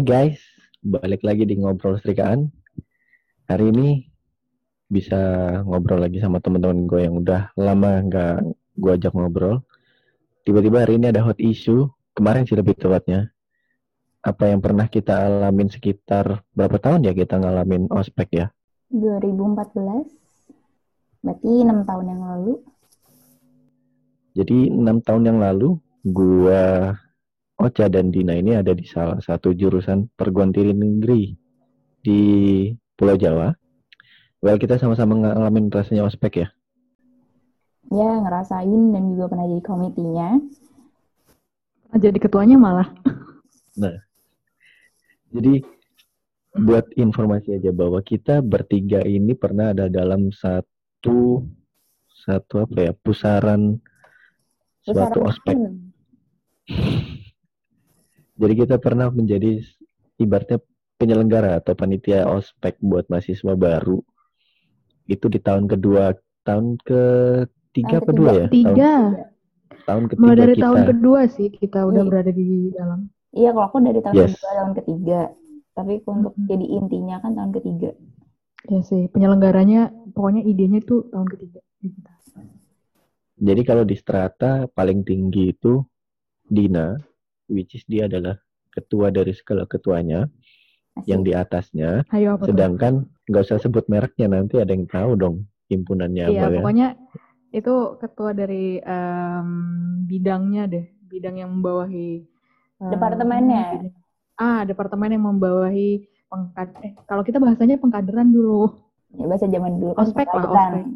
Hai guys, balik lagi di ngobrol serikaan. Hari ini bisa ngobrol lagi sama teman-teman gue yang udah lama nggak gue ajak ngobrol. Tiba-tiba hari ini ada hot issue. Kemarin sih lebih tepatnya. Apa yang pernah kita alamin sekitar berapa tahun ya kita ngalamin ospek ya? 2014. Berarti enam tahun yang lalu. Jadi enam tahun yang lalu gua Ocha dan Dina ini ada di salah satu jurusan perguruan tinggi negeri di Pulau Jawa. Well, kita sama-sama ngalamin rasanya ospek ya? Ya, ngerasain dan juga pernah jadi komitinya. Jadi ketuanya malah. Nah, jadi buat informasi aja bahwa kita bertiga ini pernah ada dalam satu satu apa ya pusaran suatu ospek. Jadi kita pernah menjadi ibaratnya penyelenggara atau panitia ospek buat mahasiswa baru. Itu di tahun kedua, tahun ketiga apa dua ya? Tiga. Tahun, tahun ketiga Mulai dari kita. tahun kedua sih kita udah Iya. berada di dalam. Iya, kalau aku dari tahun Yes. kedua, tahun ketiga. Tapi untuk Mhm. jadi intinya kan tahun ketiga. Ya sih, penyelenggaranya pokoknya idenya itu tahun ketiga di kita. Jadi kalau di strata paling tinggi itu Dina, which is dia adalah ketua dari segala ketuanya, Asik. yang di atasnya. Ayo apa? Sedangkan nggak usah sebut mereknya nanti ada yang tahu dong himpunannya Iya, apa ya. pokoknya itu ketua dari em, bidangnya deh, bidang yang membawahi em, Departemennya. Ah, departemen yang membawahi pengkad eh, kalau kita bahasanya pengkaderan dulu. Ya, bahasa zaman dulu kan Ospek lah, pengkaderan.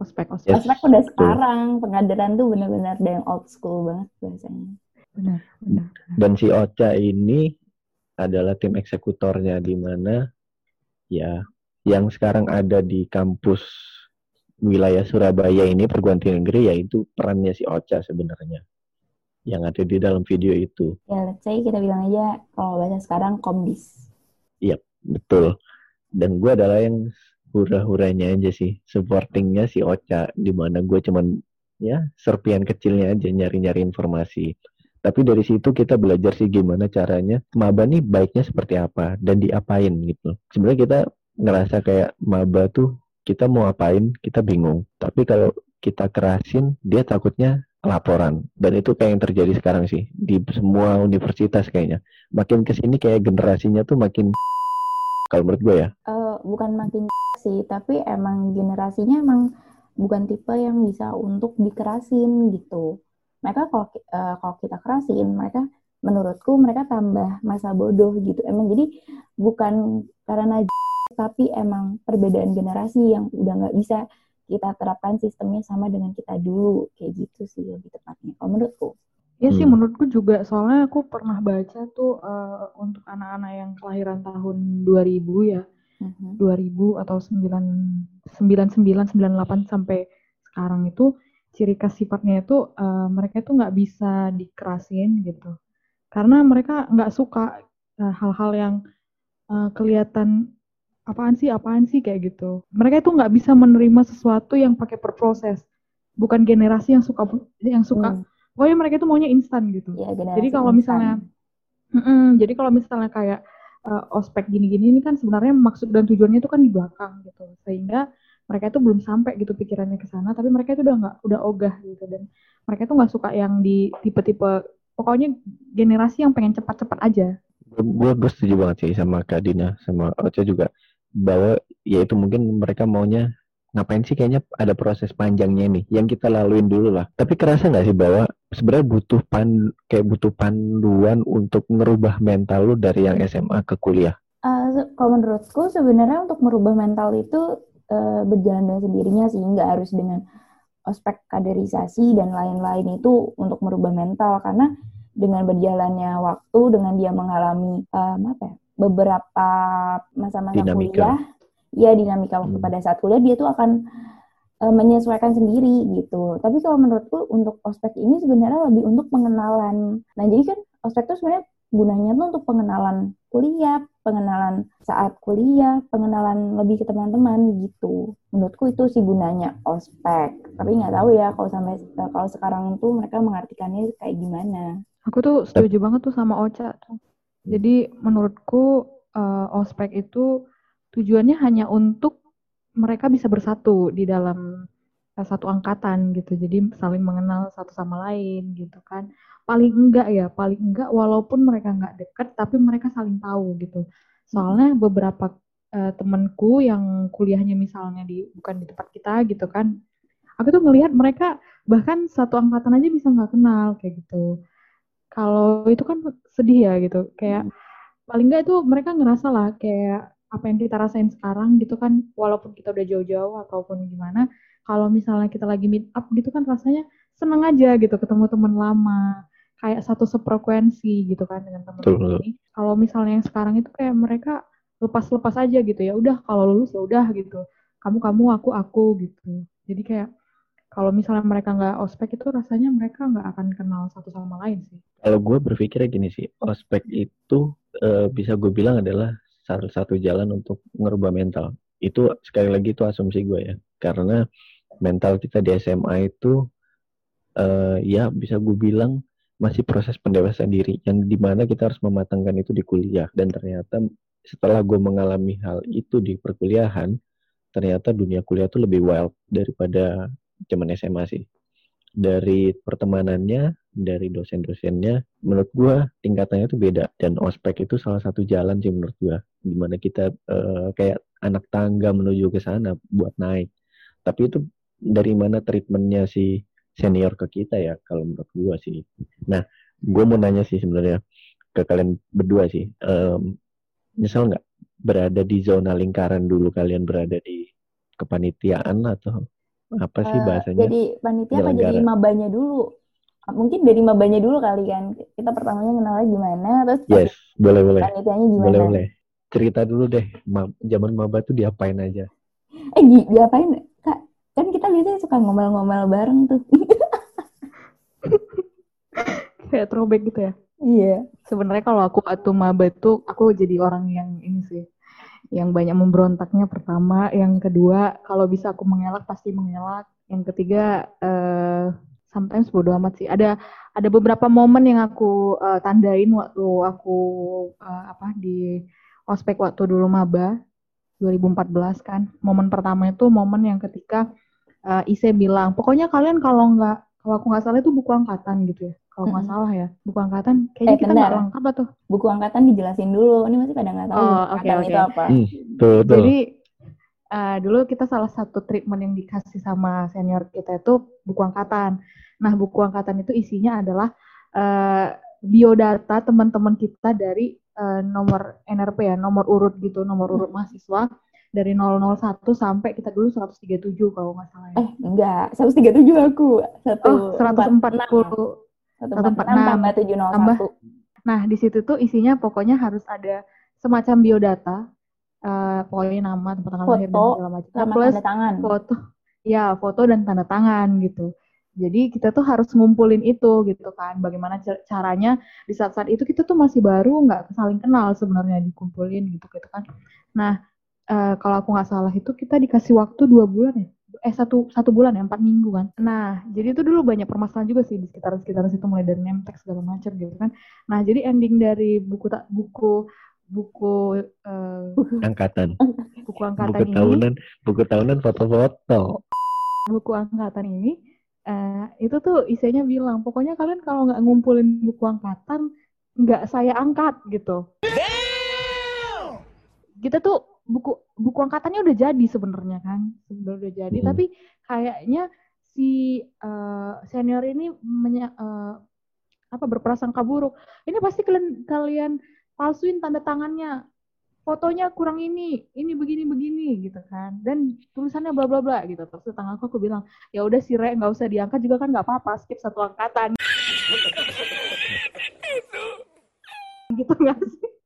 Ospek, ospek. Yes. Ospek udah sekarang, pengkaderan tuh benar-benar ada yang old school banget bahasanya. Benar, benar. Dan si Ocha ini adalah tim eksekutornya di mana ya yang sekarang ada di kampus wilayah Surabaya ini perguruan tinggi negeri yaitu perannya si Ocha sebenarnya yang ada di dalam video itu. Ya, let's say kita bilang aja kalau bahasa sekarang komdis. Betul. Dan gue adalah yang hura-huranya aja sih, supportingnya si Ocha, di mana gue cuman ya serpian kecilnya aja nyari-nyari informasi. Tapi dari situ kita belajar sih gimana caranya maba nih baiknya seperti apa dan diapain gitu. Sebenarnya kita ngerasa kayak maba tuh kita mau apain kita bingung. Tapi kalau kita kerasin dia takutnya laporan dan itu kayak yang terjadi sekarang sih di semua universitas kayaknya. Makin ke sini kayak generasinya tuh makin kalau menurut gue ya. Eh, bukan makin sih, tapi emang generasinya emang bukan tipe yang bisa untuk dikerasin gitu. Mereka kalau eh, kalau kita kerasin, mereka menurutku mereka tambah masa bodoh gitu. Emang jadi bukan karena tapi emang perbedaan generasi yang udah nggak bisa kita terapkan sistemnya sama dengan kita dulu kayak gitu sih lebih tepatnya. Kalau menurutku. Ya sih Hmm. menurutku juga soalnya aku pernah baca tuh eh, untuk anak-anak yang kelahiran tahun 2000 ya, Mhm. 2000 atau 99 98 sampai sekarang itu ciri khas sifatnya itu eh, mereka itu nggak bisa dikerasin gitu. Karena mereka nggak suka eh, hal-hal yang eh, kelihatan apaan sih apaan sih kayak gitu. Mereka itu nggak bisa menerima sesuatu yang pakai berproses. Bukan generasi yang suka yang suka Hmm, pokoknya mereka itu maunya instan gitu. ya, Jadi kalau misalnya, Mm-mm, jadi kalau misalnya kayak eh, ospek gini-gini ini kan sebenarnya maksud dan tujuannya itu kan di belakang gitu, sehingga mereka itu belum sampai gitu pikirannya ke sana, tapi mereka itu udah nggak udah ogah gitu dan mereka itu nggak suka yang di tipe-tipe, pokoknya generasi yang pengen cepat-cepat aja. Gue gue setuju banget sih sama Kak Dina sama Ocha juga bahwa ya itu mungkin mereka maunya ngapain sih kayaknya ada proses panjangnya nih yang kita laluin dulu lah. Tapi kerasa nggak sih bahwa sebenarnya butuh pan kayak butuh panduan untuk ngerubah mental lu dari yang SMA ke kuliah. Eh, se- kalau menurutku sebenarnya untuk merubah mental itu eh, berjalan dengan sendirinya sih, nggak harus dengan ospek kaderisasi dan lain-lain itu untuk merubah mental karena dengan berjalannya waktu, dengan dia mengalami em, apa ya, beberapa masa-masa kuliah, ya dinamika waktu Hmm. pada saat kuliah dia tuh akan eh, menyesuaikan sendiri gitu. Tapi kalau menurutku untuk ospek ini sebenarnya lebih untuk pengenalan. Nah jadi kan ospek itu sebenarnya gunanya tuh untuk pengenalan kuliah, pengenalan saat kuliah, pengenalan lebih ke teman-teman gitu. Menurutku itu sih gunanya ospek. Tapi nggak tahu ya kalau sampai kalau sekarang tuh mereka mengartikannya kayak gimana. Aku tuh setuju banget tuh sama Ocha tuh. Jadi menurutku uh, ospek itu tujuannya hanya untuk mereka bisa bersatu di dalam uh, satu angkatan gitu. Jadi saling mengenal satu sama lain gitu kan. Paling enggak ya, paling enggak walaupun mereka enggak dekat tapi mereka saling tahu gitu. Soalnya beberapa uh, temanku yang kuliahnya misalnya di bukan di tempat kita gitu kan. Aku tuh ngelihat mereka bahkan satu angkatan aja bisa nggak kenal kayak gitu kalau itu kan sedih ya gitu kayak hmm. paling nggak itu mereka ngerasa lah kayak apa yang kita rasain sekarang gitu kan walaupun kita udah jauh-jauh ataupun gimana kalau misalnya kita lagi meet up gitu kan rasanya seneng aja gitu ketemu teman lama kayak satu sefrekuensi gitu kan dengan teman-teman ini. Kalau misalnya yang sekarang itu kayak mereka lepas-lepas aja gitu ya. Udah kalau lulus ya udah gitu. Kamu kamu aku aku gitu. Jadi kayak kalau misalnya mereka nggak ospek itu rasanya mereka nggak akan kenal satu sama lain sih. Kalau gue berpikirnya gini sih, ospek itu e, bisa gue bilang adalah salah satu jalan untuk ngerubah mental. Itu sekali lagi itu asumsi gue ya, karena mental kita di SMA itu e, ya bisa gue bilang masih proses pendewasaan diri yang di mana kita harus mematangkan itu di kuliah dan ternyata setelah gue mengalami hal itu di perkuliahan ternyata dunia kuliah itu lebih wild daripada zaman SMA sih. Dari pertemanannya, dari dosen-dosennya, menurut gua tingkatannya itu beda dan ospek itu salah satu jalan sih menurut gua, gimana kita uh, kayak anak tangga menuju ke sana buat naik. Tapi itu dari mana treatmentnya si senior ke kita ya kalau menurut gua sih. Nah, gua mau nanya sih sebenarnya ke kalian berdua sih, um, nyesel nggak berada di zona lingkaran dulu kalian berada di kepanitiaan atau apa sih eh, bahasanya? jadi panitia apa jadi mabanya dulu? Mungkin dari mabanya dulu kali kan. Kita pertamanya kenalnya gimana, terus Yes, boleh boleh. Panitianya gimana? Boleh boleh. Cerita dulu deh, ma zaman maba tuh diapain aja? Eh, di diapain? Kak, kan kita biasanya suka ngomel-ngomel bareng tuh. Kayak throwback gitu ya? Iya. Sebenarnya kalau aku waktu maba tuh aku jadi orang yang ini sih yang banyak memberontaknya pertama, yang kedua kalau bisa aku mengelak pasti mengelak, yang ketiga uh, sometimes bodo amat sih. Ada ada beberapa momen yang aku uh, tandain waktu aku uh, apa di ospek waktu dulu maba 2014 kan. Momen pertama itu momen yang ketika uh, Ise bilang, pokoknya kalian kalau nggak kalau aku nggak salah itu buku angkatan gitu ya kalau nggak salah ya. Buku angkatan kayaknya eh, kita nggak lengkap apa tuh? Buku angkatan dijelasin dulu. Ini masih pada nggak tahu oh, okay, okay. itu apa. Hmm, betul, betul. jadi uh, dulu kita salah satu treatment yang dikasih sama senior kita itu buku angkatan. Nah buku angkatan itu isinya adalah uh, biodata teman-teman kita dari uh, nomor NRP ya nomor urut gitu nomor urut mahasiswa dari 001 sampai kita dulu 137 kalau nggak salah ya. Eh, enggak, 137 aku. Satu, oh, 140 satu empat enam tambah tujuh nol satu. Nah di situ tuh isinya pokoknya harus ada semacam biodata, uh, pokoknya nama, tempat tanggal lahir dan segala macam. Sama plus tanda tangan. Foto, ya foto dan tanda tangan gitu. Jadi kita tuh harus ngumpulin itu gitu kan. Bagaimana caranya di saat-saat itu kita tuh masih baru nggak saling kenal sebenarnya dikumpulin gitu gitu kan. Nah uh, kalau aku nggak salah itu kita dikasih waktu dua bulan ya? Eh satu satu bulan ya? Empat minggu kan? Nah jadi itu dulu banyak permasalahan juga sih di sekitar sekitar situ mulai dari nemtek segala macam gitu kan. Nah jadi ending dari buku tak buku buku uh, angkatan. buku angkatan buku tahunan ini, buku tahunan foto-foto. Buku angkatan ini uh, itu tuh isinya bilang pokoknya kalian kalau nggak ngumpulin buku angkatan nggak saya angkat gitu. Damn! kita tuh buku buku angkatannya udah jadi sebenarnya kan sebenarnya udah jadi. Hmm. tapi kayaknya si uh, senior ini menya, uh, apa berprasangka buruk. Ini pasti kalian kalian palsuin tanda tangannya. Fotonya kurang ini ini begini begini gitu kan. Dan tulisannya bla bla bla gitu. Terus tetangga aku aku bilang ya udah sih re nggak usah diangkat juga kan nggak apa-apa skip satu angkatan. Gitu nggak sih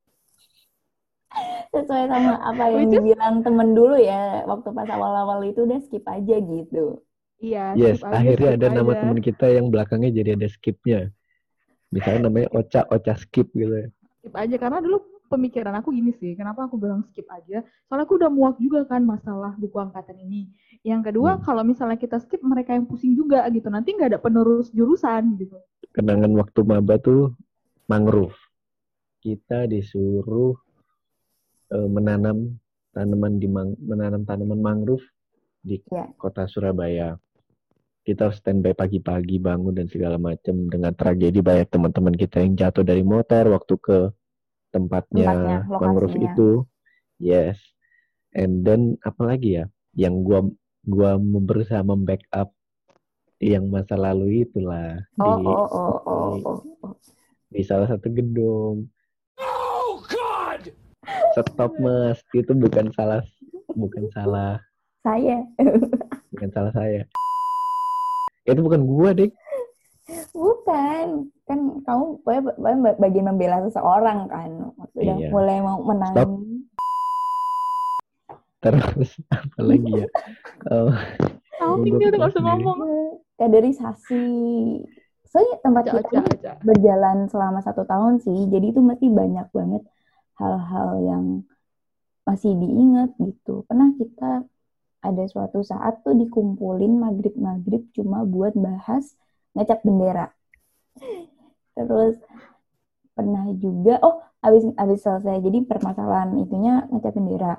sesuai sama apa yang Which dibilang is... temen dulu ya waktu pas awal-awal itu udah skip aja gitu. Iya yes aja, akhirnya ada aja. nama temen kita yang belakangnya jadi ada skipnya. Misalnya namanya Ocha Ocha skip gitu. Ya skip aja karena dulu pemikiran aku gini sih kenapa aku bilang skip aja? Soalnya aku udah muak juga kan masalah buku angkatan ini. Yang kedua hmm. kalau misalnya kita skip mereka yang pusing juga gitu. Nanti nggak ada penerus jurusan gitu. Kenangan waktu maba tuh mangrove. Kita disuruh menanam tanaman di mang- menanam tanaman mangrove di Iya. kota Surabaya. Kita harus standby pagi-pagi bangun dan segala macam dengan tragedi banyak teman-teman kita yang jatuh dari motor waktu ke tempatnya, Tempatnya, mangrove itu. Yes. And then apa lagi ya? Yang gua gua berusaha membackup yang masa lalu itulah Oh, di oh, oh, oh, oh, oh. di salah satu gedung. Stop mas, itu bukan salah, bukan salah, Saya. bukan salah saya. Itu bukan gua deh. Bukan. Kan kamu bagian membela seseorang kan. Udah Iya. mulai mau menang. Stop. Terus apa lagi ya? Oh, Tahu Gua dia udah gak usah ngomong. Kaderisasi. Soalnya tempat kita aja, aja. berjalan selama satu tahun sih. Jadi itu masih banyak banget hal-hal yang masih diingat gitu. Pernah kita ada suatu saat tuh dikumpulin maghrib-maghrib cuma buat bahas ngecat bendera. Terus pernah juga, oh habis habis selesai. Jadi permasalahan itunya ngecat bendera.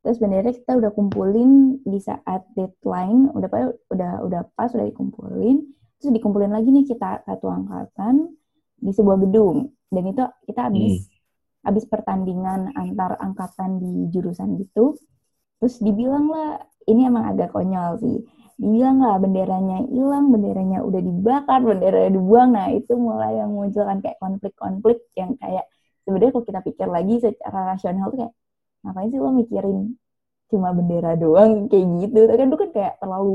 Terus bendera kita udah kumpulin di saat deadline, udah udah udah pas udah dikumpulin. Terus dikumpulin lagi nih kita satu angkatan di sebuah gedung. Dan itu kita habis habis pertandingan antar angkatan di jurusan gitu. Terus dibilang lah, ini emang agak konyol sih. Dibilang lah benderanya hilang, benderanya udah dibakar, benderanya dibuang. Nah itu mulai yang munculkan kayak konflik-konflik yang kayak sebenarnya kalau kita pikir lagi secara rasional tuh kayak ngapain sih lo mikirin cuma bendera doang kayak gitu. Kan itu kan kayak terlalu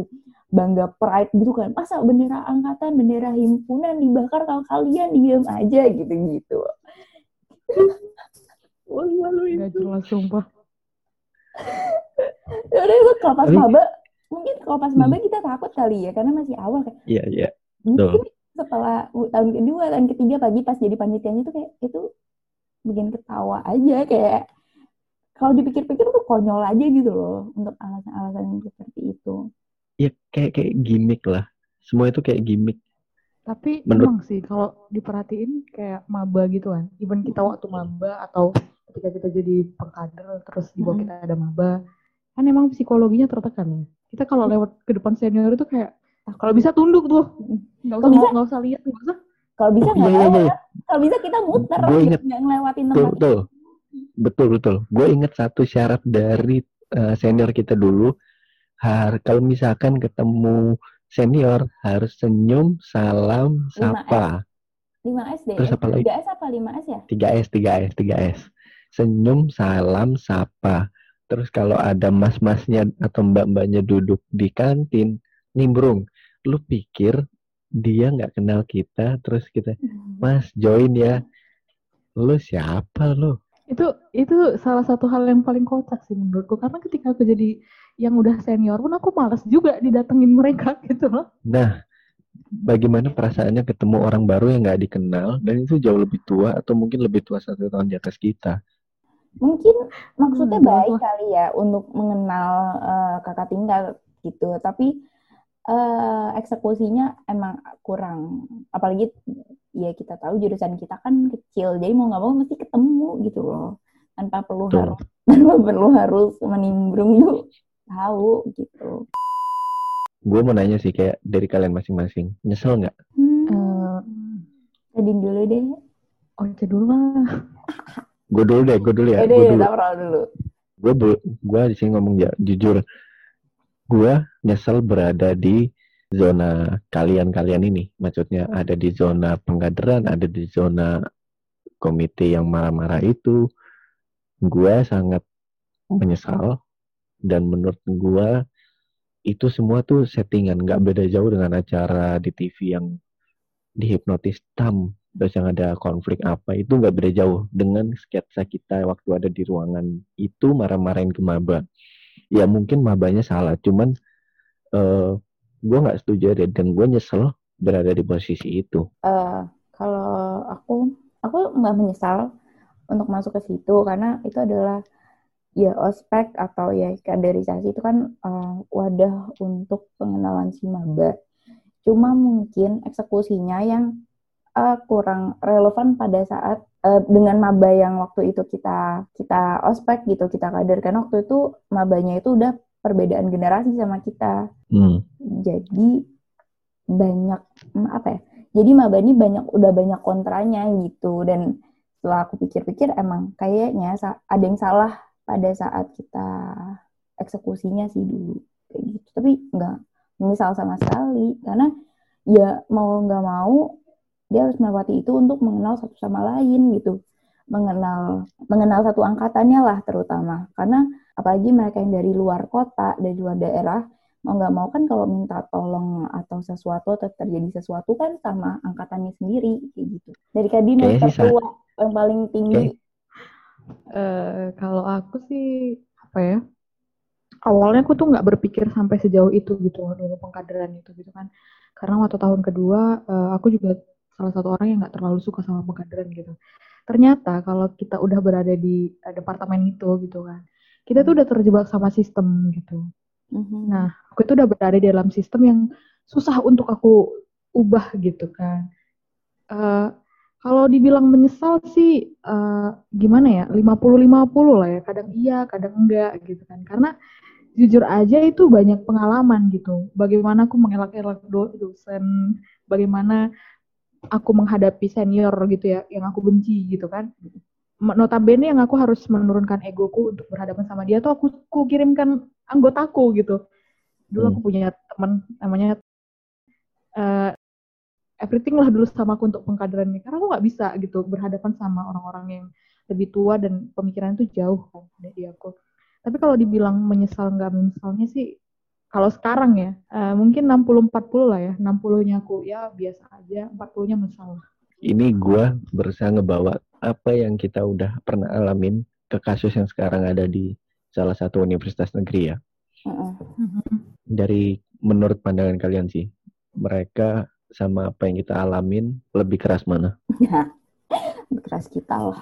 bangga pride gitu kan. Masa bendera angkatan, bendera himpunan dibakar kalau kalian diem aja gitu-gitu. Gak jelas sumpah. Udah itu kalau pas maba, mungkin kalau pas maba kita takut kali ya, karena masih awal kayak Iya, iya. mungkin setelah tahun kedua, tahun ketiga pagi pas jadi panitianya itu kayak itu bikin ketawa aja kayak kalau dipikir-pikir tuh konyol aja gitu loh untuk alasan-alasan yang seperti itu. Ya kayak kayak gimmick lah. Semua itu kayak gimmick. Tapi Menurut- emang sih kalau diperhatiin kayak maba gitu kan. Even kita waktu maba atau ketika kita jadi pengkader terus di bawah kita ada maba, kan emang psikologinya tertekan ya. Kita kalau lewat ke depan senior itu kayak kalau bisa tunduk tuh. Nggak usah nggak usah lihat, nggak usah. Kalau bisa nggak lewat, iya. kalau bisa kita muter, Gue inget. nggak ngelewatin Betul, tempat. betul. Betul, betul. Gue inget satu syarat dari eh, senior kita dulu. Har kalau misalkan ketemu senior harus senyum, salam, sapa. 5S deh. Terus apa lagi? 3S apa 5S ya? 3S, 3S, 3S. Senyum, salam, sapa. Terus kalau ada mas-masnya atau mbak-mbaknya duduk di kantin, nimbrung. Lu pikir dia nggak kenal kita, terus kita, mas join ya. Lu siapa lu? Itu itu salah satu hal yang paling kocak sih menurutku karena ketika aku jadi yang udah senior pun aku malas juga didatengin mereka gitu loh. Nah, bagaimana perasaannya ketemu orang baru yang nggak dikenal dan itu jauh lebih tua atau mungkin lebih tua satu tahun di atas kita? Mungkin maksudnya Hmm, baik kali ya untuk mengenal eh, kakak tinggal gitu, tapi eh, eksekusinya emang kurang. Apalagi ya kita tahu jurusan kita kan kecil, jadi mau nggak mau mesti ketemu gitu loh, tanpa perlu harus tanpa perlu harus menimbrung tuh tahu gitu. Gue mau nanya sih kayak dari kalian masing-masing, nyesel nggak? Hmm, Eh, Tadin dulu deh. Oce dulu lah. Gue dulu deh, gue dulu ya. Gue ya, dulu. Zahrul dulu. Gue gue di sini ngomong ya, jujur. Gue nyesel berada di zona kalian-kalian ini. Maksudnya ada di zona pengkaderan, ada di zona komite yang marah-marah itu. Gue sangat menyesal dan menurut gue itu semua tuh settingan. Nggak beda jauh dengan acara di TV yang dihipnotis tam. Terus yang ada konflik apa itu nggak beda jauh dengan sketsa kita waktu ada di ruangan itu marah-marahin ke maba. Ya mungkin mabanya salah cuman eh gue nggak setuju deh dan gue nyesel berada di posisi itu. Eh, kalau aku aku nggak menyesal untuk masuk ke situ karena itu adalah ya ospek atau ya kaderisasi itu kan eh, wadah untuk pengenalan si maba. Cuma mungkin eksekusinya yang uh, kurang relevan pada saat uh, dengan maba yang waktu itu kita kita ospek gitu kita kader karena waktu itu mabanya itu udah perbedaan generasi sama kita Hmm. jadi banyak hmm, apa ya jadi maba ini banyak udah banyak kontranya gitu dan setelah aku pikir-pikir emang kayaknya ada yang salah pada saat kita eksekusinya sih dulu kayak gitu. Tapi nggak menyesal sama sekali karena ya mau nggak mau dia harus melewati itu untuk mengenal satu sama lain gitu. Mengenal mengenal satu angkatannya lah terutama. Karena apalagi mereka yang dari luar kota dari luar daerah mau nggak mau kan kalau minta tolong atau sesuatu atau terjadi sesuatu kan sama angkatannya sendiri kayak gitu. Dari kadin yang Kayaknya sih, Sa. tertua yang paling tinggi Kayak- Eh, kalau aku sih apa ya? Awalnya aku tuh nggak berpikir sampai sejauh itu gitu dulu pengkaderan itu gitu kan. Karena waktu tahun kedua eh, aku juga salah satu orang yang nggak terlalu suka sama pengkaderan gitu. Ternyata kalau kita udah berada di eh, departemen itu gitu kan, kita tuh udah terjebak sama sistem gitu. Mhm. Nah, aku itu udah berada di dalam sistem yang susah untuk aku ubah gitu kan. Eh, kalau dibilang menyesal sih eh, gimana ya? 50-50 lah ya. Kadang iya, kadang enggak gitu kan. Karena jujur aja itu banyak pengalaman gitu. Bagaimana aku mengelak-elak do- dosen, bagaimana aku menghadapi senior gitu ya yang aku benci gitu kan. Notabene yang aku harus menurunkan egoku untuk berhadapan sama dia tuh aku, aku kirimkan anggotaku gitu. Dulu aku punya teman namanya eh, everything lah dulu sama aku untuk pengkaderannya karena aku nggak bisa gitu berhadapan sama orang-orang yang lebih tua dan pemikiran itu jauh kan dari aku. Tapi kalau dibilang menyesal nggak menyesalnya sih kalau sekarang ya eh, mungkin 60-40 lah ya. 60-nya aku ya biasa aja, 40-nya menyesal. Ini gua berusaha ngebawa apa yang kita udah pernah alamin ke kasus yang sekarang ada di salah satu universitas negeri ya. Heeh. Dari menurut pandangan kalian sih, mereka sama apa yang kita alamin lebih keras mana? keras kita lah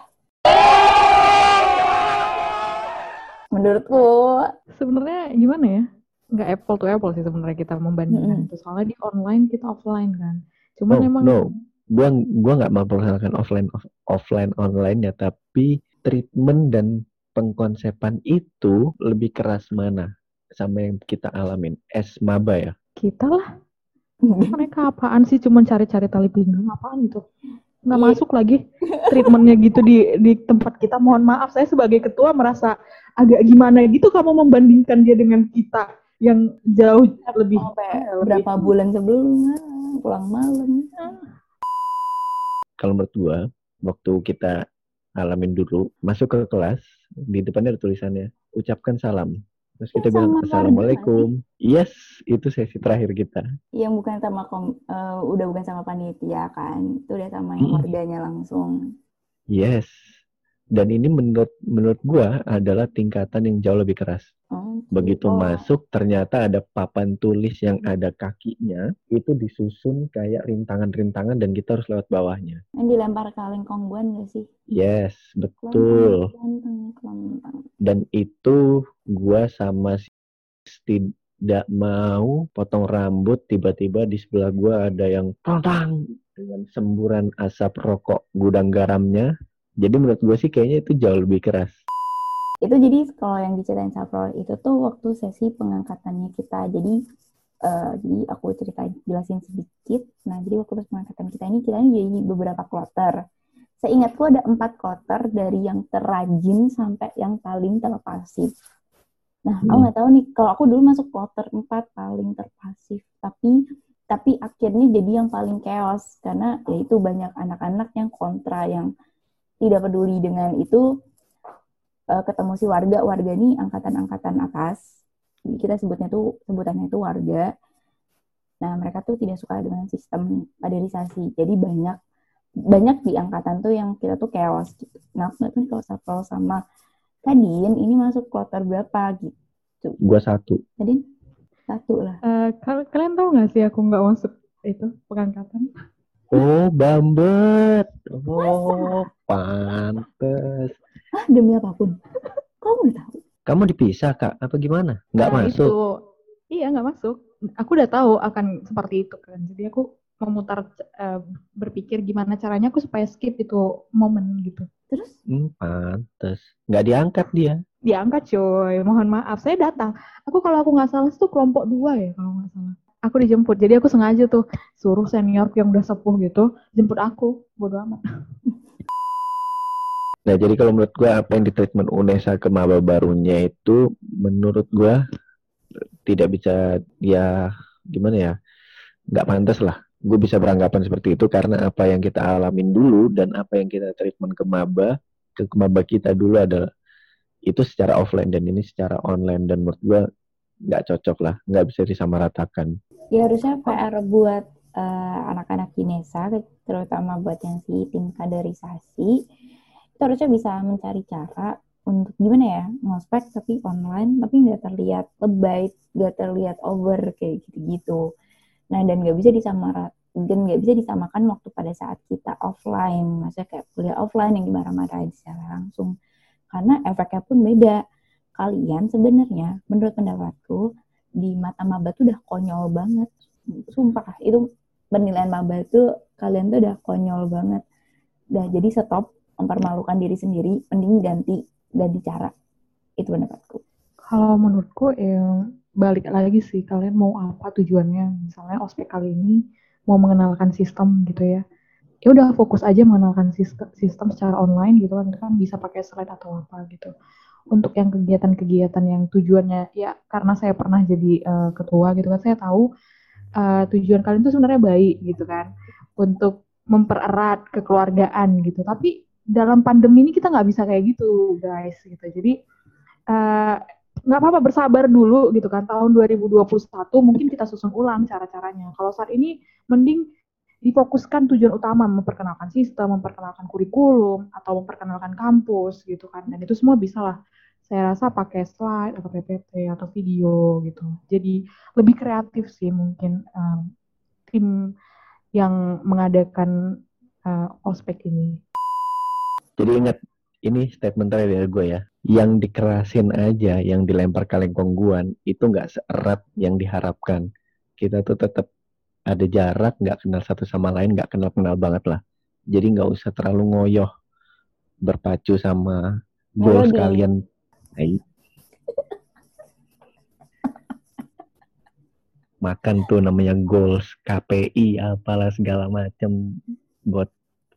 menurutku Sebenarnya gimana ya? Nggak apple to apple sih sebenarnya kita membandingkan itu. Soalnya di online kita offline kan. Cuman No, emang no. Gua gua nggak mempersoalkan offline off- offline online ya, tapi treatment dan pengkonsepan itu lebih keras mana sama yang kita alamin? Es maba ya. kita lah mereka apaan sih? Cuman cari-cari tali pinggang apaan itu? Nggak Iya. masuk lagi treatmentnya gitu di di tempat kita. Mohon maaf saya sebagai ketua merasa agak gimana gitu kamu membandingkan dia dengan kita yang jauh lebih Sampai ya, lebih- berapa bulan sebelumnya pulang malam. Kalau menurut gua, waktu kita alamin dulu, masuk ke kelas, di depannya ada tulisannya, ucapkan salam. Terus kita Ya, bilang, Assalamualaikum. Yes, itu sesi terakhir kita. yang bukan sama kom, eh, udah bukan sama panitia kan itu udah sama yang warganya langsung Yes. Dan ini menurut menurut gua adalah tingkatan yang jauh lebih keras. Begitu oh. masuk ternyata ada papan tulis yang ada kakinya, itu disusun kayak rintangan-rintangan dan kita harus lewat bawahnya. yang dilempar ke lengkongguan gak sih Yes, betul. Kelentang, kelentang. Dan itu gua sama si tidak mau potong rambut tiba-tiba di sebelah gua ada yang tang dengan semburan asap rokok gudang garamnya. Jadi menurut gue sih kayaknya itu jauh lebih keras. Itu jadi kalau yang diceritain Saprol itu tuh waktu sesi pengangkatannya kita. Jadi eh, jadi aku ceritain jelasin sedikit. Nah jadi waktu pas pengangkatan kita ini kita ini jadi beberapa kloter. Seingatku ada empat kloter dari yang terrajin sampai yang paling terpasif. Nah aku Hmm. nggak tahu nih kalau aku dulu masuk kloter empat paling terpasif tapi tapi akhirnya jadi yang paling chaos. Karena ya itu banyak anak-anak yang kontra yang tidak peduli dengan itu eh, ketemu si warga warga ini angkatan-angkatan atas. Jadi kita sebutnya tuh sebutannya itu warga. Nah mereka tuh tidak suka dengan sistem kaderisasi. Jadi banyak banyak di angkatan tuh yang kita tuh chaos gitu. Nah aku kalau Sapol sama Kadin ini masuk kloter berapa gitu. Gua satu. Kadin? Satu lah. Eh, kal- kalian tahu nggak sih aku nggak masuk itu pengangkatan? Oh, Bambet. Oh, pantes. Ah demi apa pun kamu nggak tahu Kamu dipisah, Kak? Apa gimana? Nggak Nah, masuk? itu iya nggak masuk aku udah tahu akan seperti itu kan jadi aku memutar uh, berpikir gimana caranya aku supaya skip itu momen gitu. Terus? Hmm, pantes. Nggak diangkat dia. Diangkat coy, mohon maaf. Saya datang. Aku kalau aku nggak salah itu kelompok dua ya kalau nggak salah. Aku dijemput, jadi aku sengaja tuh suruh senior yang udah sepuh gitu jemput aku, bodo amat. Nah, jadi kalau menurut gue apa yang di treatment UNESA ke maba barunya itu menurut gue tidak bisa ya gimana ya nggak pantas lah. Gue bisa beranggapan seperti itu karena apa yang kita alamin dulu dan apa yang kita treatment ke maba ke maba kita dulu adalah itu secara offline dan ini secara online dan menurut gue nggak cocok lah nggak bisa disamaratakan. Ya harusnya PR buat uh, anak-anak Kinesa terutama buat yang si tim kaderisasi itu harusnya bisa mencari cara untuk gimana ya ngospek tapi online tapi nggak terlihat lebay nggak terlihat over kayak gitu-gitu Nah, dan nggak bisa disamarat dan nggak bisa disamakan waktu pada saat kita offline, maksudnya kayak kuliah offline yang dimarah-marahin secara langsung. Karena efeknya pun beda. Kalian sebenarnya, menurut pendapatku, di mata maba tuh udah konyol banget. Sumpah, itu penilaian maba tuh kalian tuh udah konyol banget. Udah jadi stop mempermalukan diri sendiri, mending ganti ganti cara. Itu pendapatku. Kalau menurutku yang balik lagi sih kalian mau apa tujuannya? Misalnya ospek kali ini mau mengenalkan sistem gitu ya. Ya udah fokus aja mengenalkan sistem, sistem secara online gitu kan. Kan bisa pakai slide atau apa gitu. Untuk yang kegiatan-kegiatan yang tujuannya ya karena saya pernah jadi uh, ketua gitu kan saya tahu uh, tujuan kalian itu sebenarnya baik gitu kan. Untuk mempererat kekeluargaan gitu. Tapi dalam pandemi ini kita nggak bisa kayak gitu guys gitu. Jadi uh, nggak apa-apa bersabar dulu gitu kan. Tahun 2021 mungkin kita susun ulang cara-caranya. Kalau saat ini mending difokuskan tujuan utama memperkenalkan sistem memperkenalkan kurikulum atau memperkenalkan kampus gitu kan. Dan itu semua bisa lah saya rasa pakai slide atau PPT atau video gitu. Jadi lebih kreatif sih mungkin um, tim yang mengadakan uh, ospek ini jadi ingat ini statement terakhir dari gue ya. Yang dikerasin aja, yang dilempar kaleng kongguan, itu nggak seerat yang diharapkan. Kita tuh tetap ada jarak, nggak kenal satu sama lain, nggak kenal-kenal banget lah. Jadi nggak usah terlalu ngoyoh berpacu sama goals kalian. Nah, makan tuh namanya goals KPI apalah segala macam buat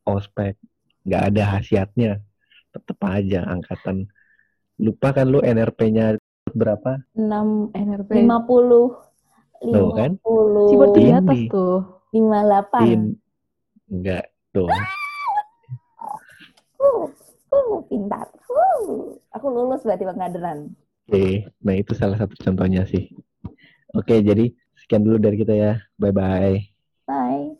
ospek nggak ada khasiatnya. Tetap aja angkatan. Lupa kan lu NRP-nya berapa? 6 NRP 50 50 tuh kan? Cibot di atas tuh. 58 In, enggak tuh uh, uh, pintar. Uh. aku lulus berarti pengaderan oke okay. nah itu salah satu contohnya sih. Oke okay, jadi sekian dulu dari kita ya. Bye bye bye